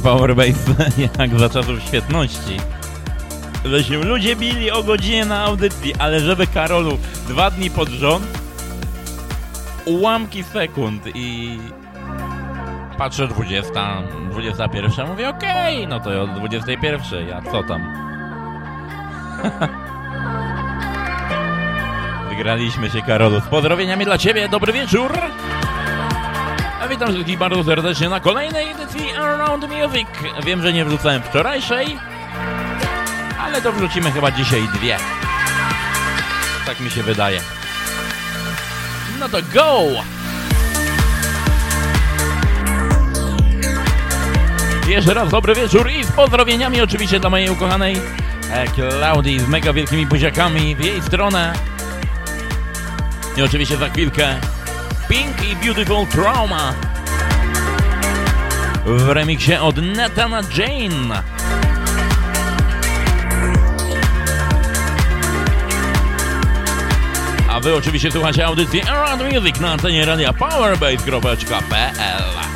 Powerbase jak za czasów świetności. Że się ludzie bili o godzinę na audycji, ale żeby Karolu dwa dni pod rząd, ułamki sekund i patrzę 20, 21, mówię okej, okay, no to od 21, a co tam? Wygraliśmy się, Karolu. Z pozdrowieniami dla Ciebie, dobry wieczór. Witam wszystkich bardzo serdecznie na kolejnej edycji Around Music. Wiem, że nie wrzucałem wczorajszej, ale to wrzucimy chyba dzisiaj dwie. Tak mi się wydaje. No to go! Jeszcze raz dobry wieczór i z pozdrowieniami oczywiście dla mojej ukochanej Klaudii z mega wielkimi buziakami w jej stronę. I oczywiście za chwilkę Pink i Beautiful Trauma w remiksie od Natana Jane. A wy oczywiście słuchacie audycji Around Music na antenie radia powerbase.pl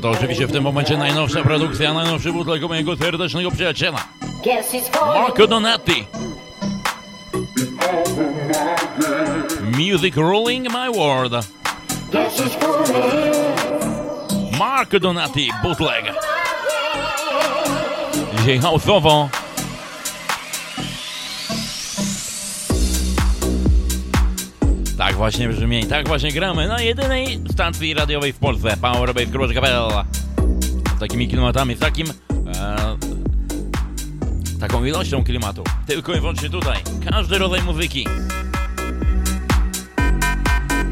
No to oczywiście w tym momencie najnowsza produkcja, najnowszy butlek mojego serdecznego przyjaciela. Marco Donati. Music ruling my world. Marco Donati, bootleg. Dzisiaj house'owo. Właśnie brzmi, tak właśnie gramy na jedynej stacji radiowej w Polsce, powerbase.pl Z takimi klimatami, z takim... E, taką ilością klimatu. Tylko i wyłącznie tutaj. Każdy rodzaj muzyki.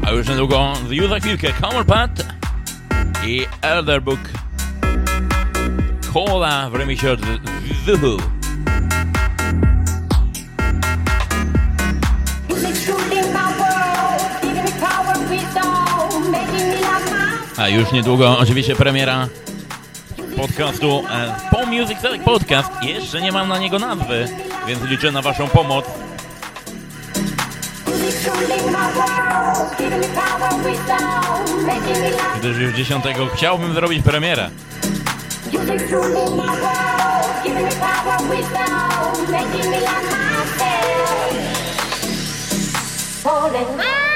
A już niedługo, już za chwilkę, Common Pat i Elderbook. Cola w remixie od Zuhu. A już niedługo oczywiście premiera podcastu e, Po Music Select Podcast. Jeszcze nie mam na niego nazwy, więc liczę na Waszą pomoc. Gdyż już 10 chciałbym zrobić premierę. Falling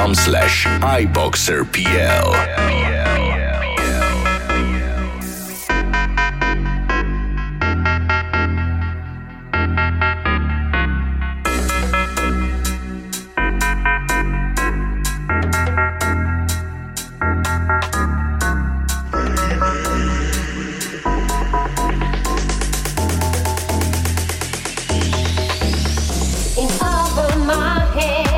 patreon.com slash iboxerpl. my head.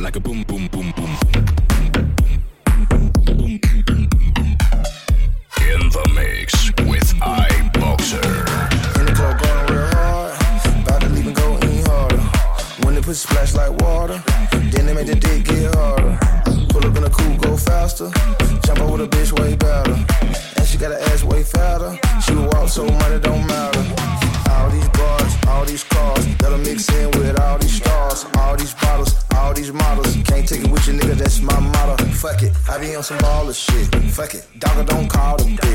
like a boom, boom, boom, boom. boom. I be on some baller shit. Fuck it, dogger don't call them.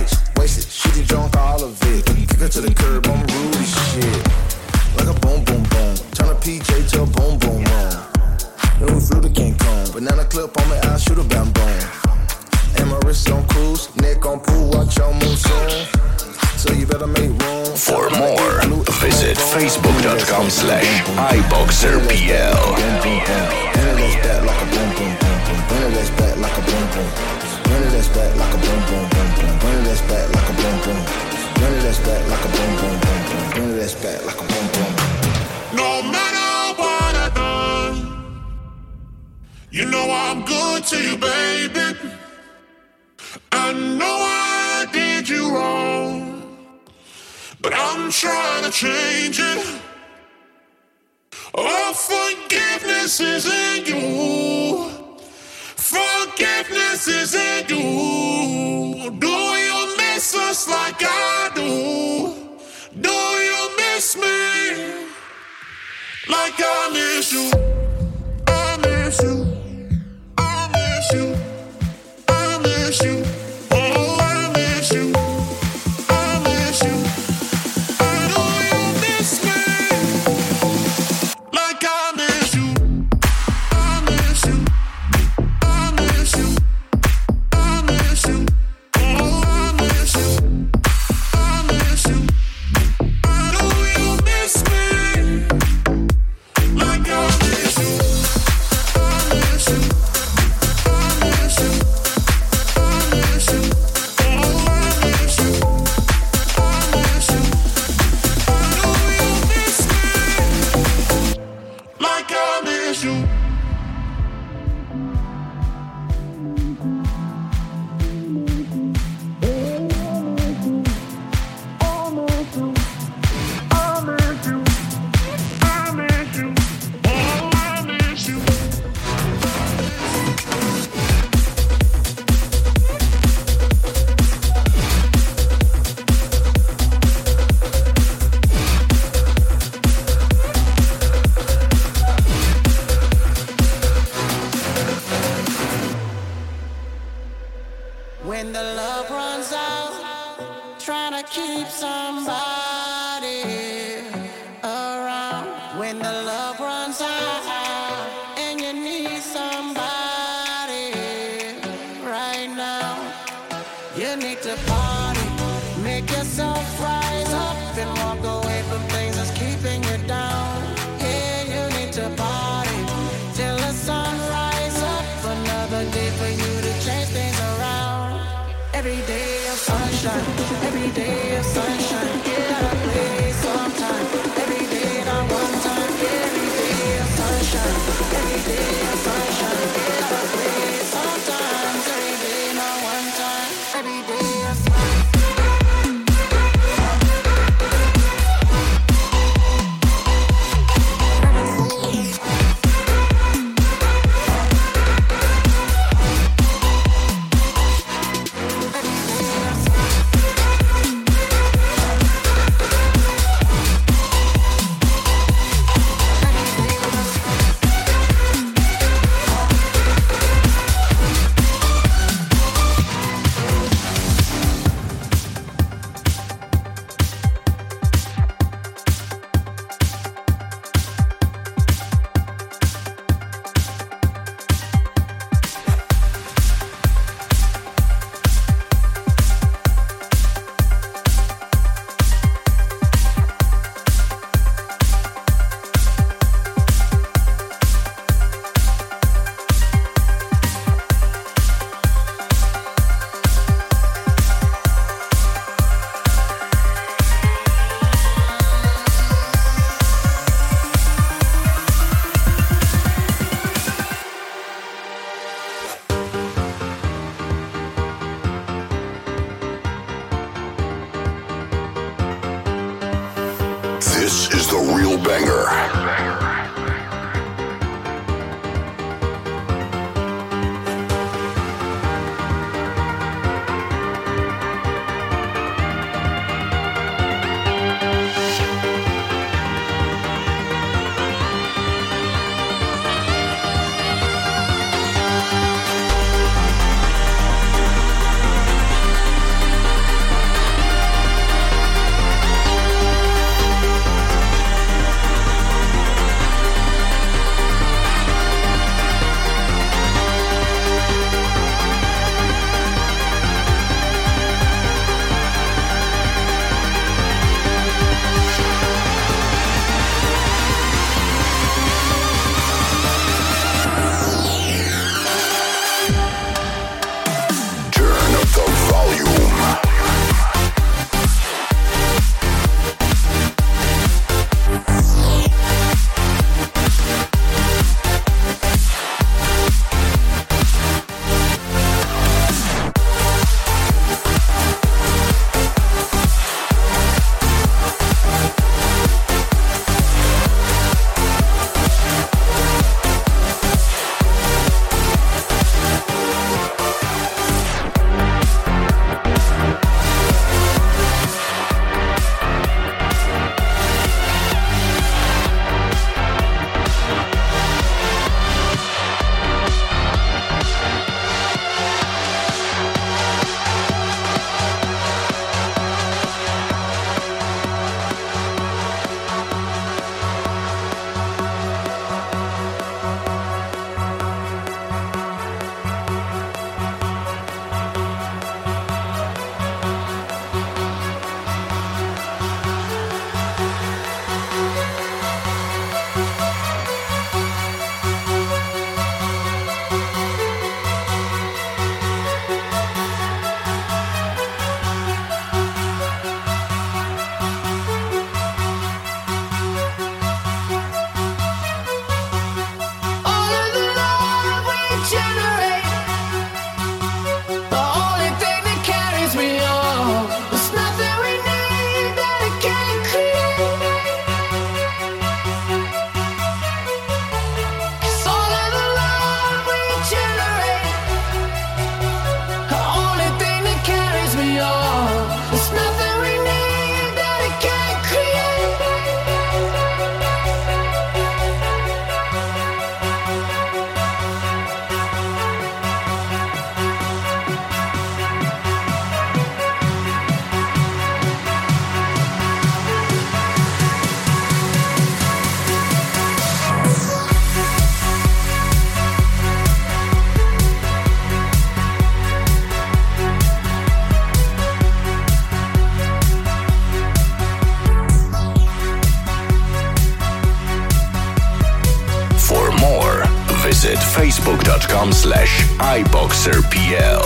Iboxerpl. All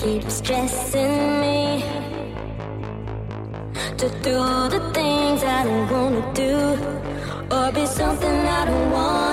keep stressing me to do the things I don't wanna do or be something I don't want.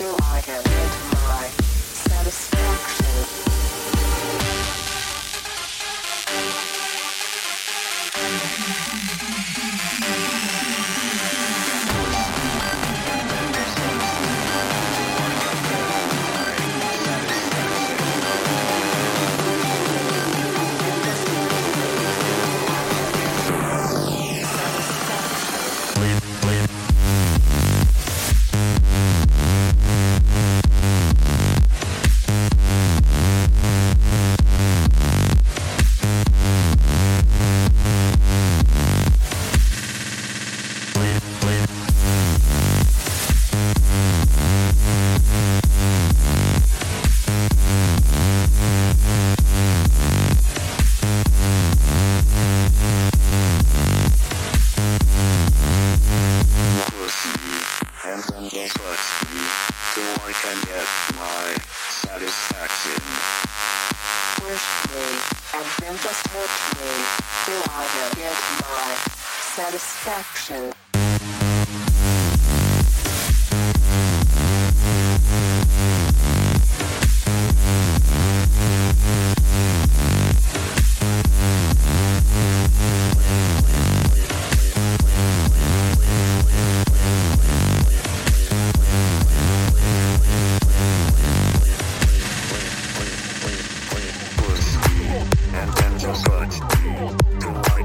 Till I can get my satisfaction.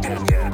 yeah.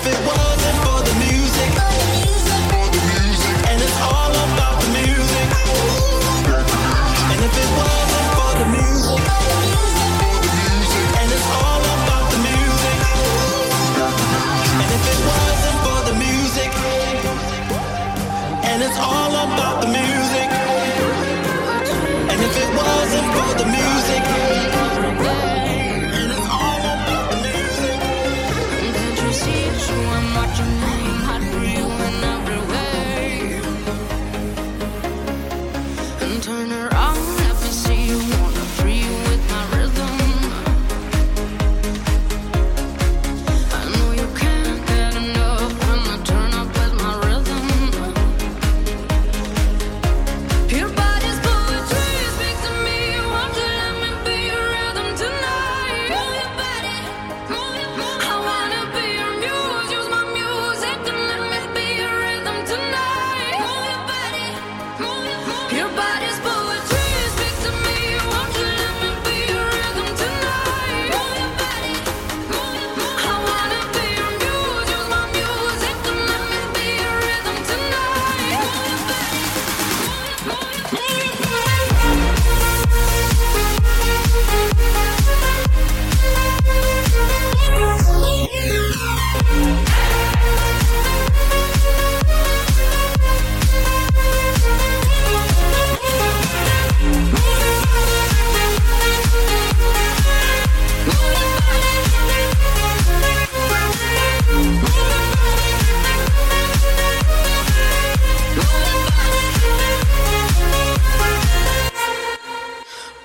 if it was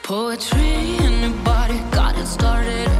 Poetry and your body got it started.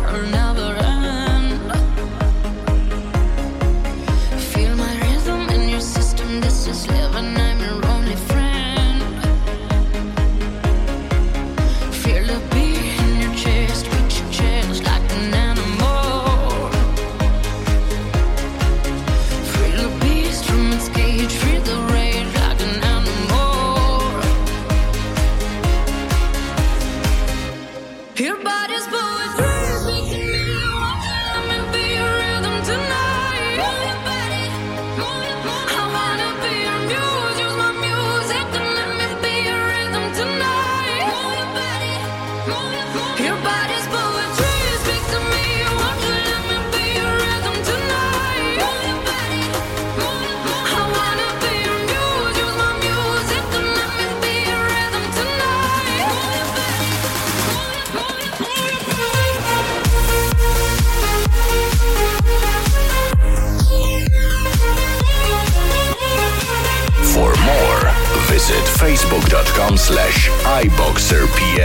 facebook.com slash iboxerpl.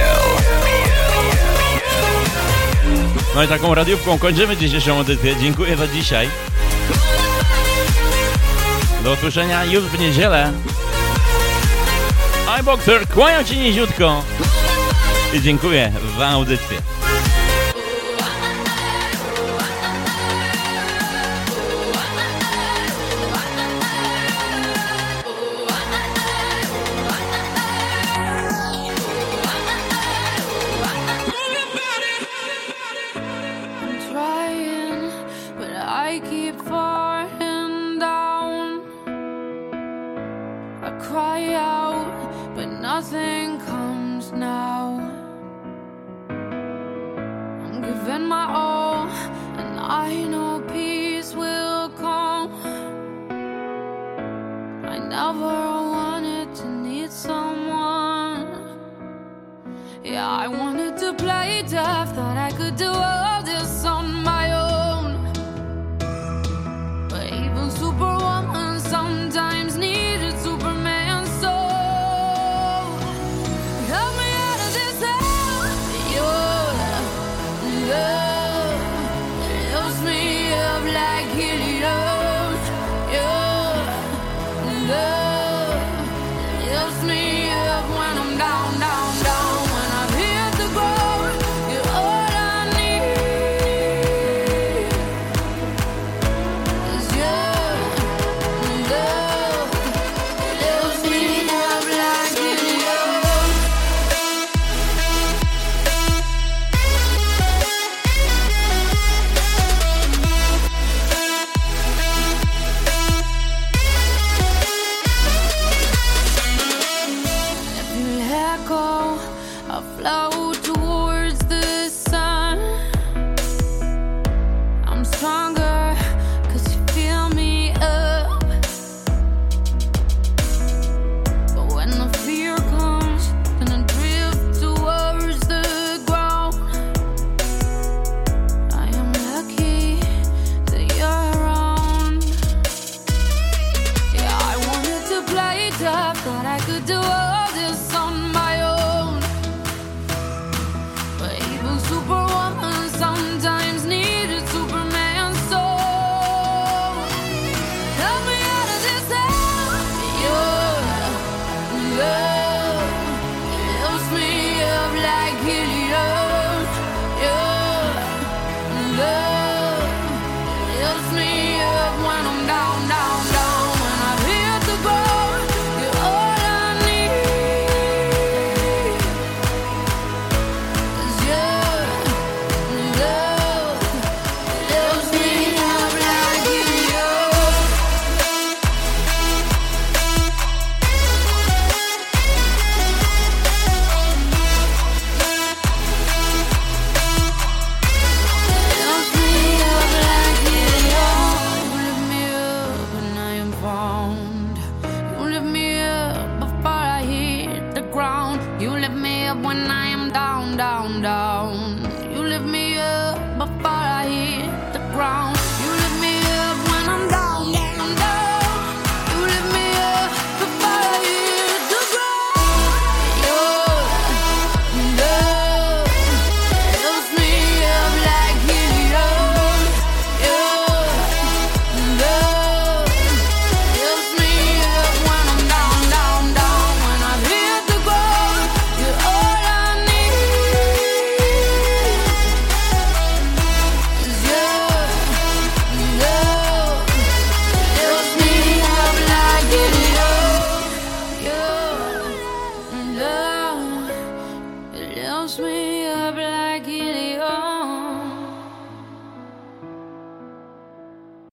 No i taką radiówką kończymy dzisiejszą edycję. Dziękuję za dzisiaj. Do usłyszenia już w niedzielę. iBoxer kłania Ci niziutko i dziękuję za audycję. I Thought I could do all.